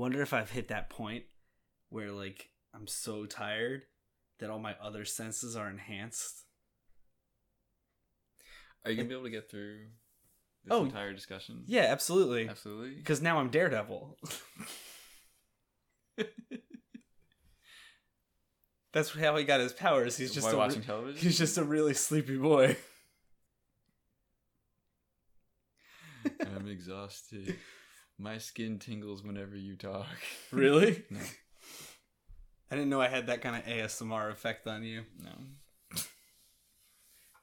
wonder if I've hit that point where like I'm so tired that all my other senses are enhanced. Are you gonna be able to get through this Oh, entire discussion? Yeah, absolutely. absolutely. Because now I'm Daredevil. That's how he got his powers. He's just a watching television. he's just a really sleepy boy. I'm exhausted. My skin tingles whenever you talk. Really? No, I didn't know I had that kind of ASMR effect on you. no.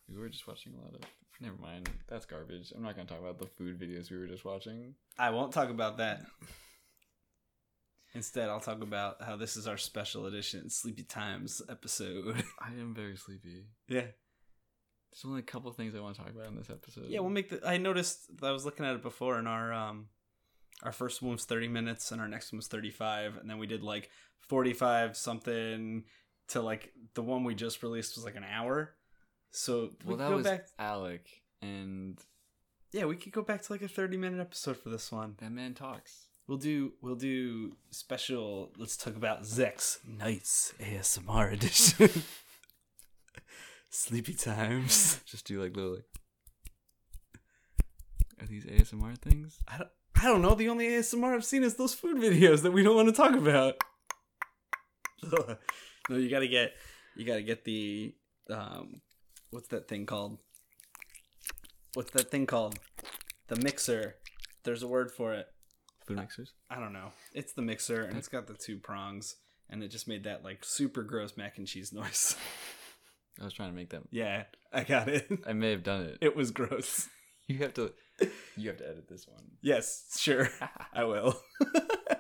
We were just watching a lot of. Never mind. That's garbage. I'm not gonna talk about the food videos we were just watching. I won't talk about that. Instead, I'll talk about how this is our special edition Sleepy Times episode. I am very sleepy. yeah. There's only a couple things I want to talk about in this episode. Yeah, we'll make the. I noticed I was looking at it before, in our um, our first one was thirty minutes, and our next one was thirty five, and then we did like forty five something to like the one we just released was like an hour. So we Well, could that go was back. Alec, and Yeah, we could go back to like a thirty minute episode for this one. that man talks. We'll do we'll do special. Let's talk about Zex Nights ASMR edition. Sleepy times. Just do like little. Like, are these ASMR things? I don't, I don't know. The only ASMR I've seen is those food videos that we don't want to talk about. no, you gotta get you gotta get the um what's that thing called? What's that thing called? The mixer. There's a word for it. Food mixers. I don't know. It's the mixer and it's got the two prongs and it just made that like super gross mac and cheese noise. I was trying to make that. yeah, I got it. I may have done it. It was gross. You have to. You have to edit this one. Yes, sure. I will.